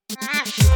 Ah,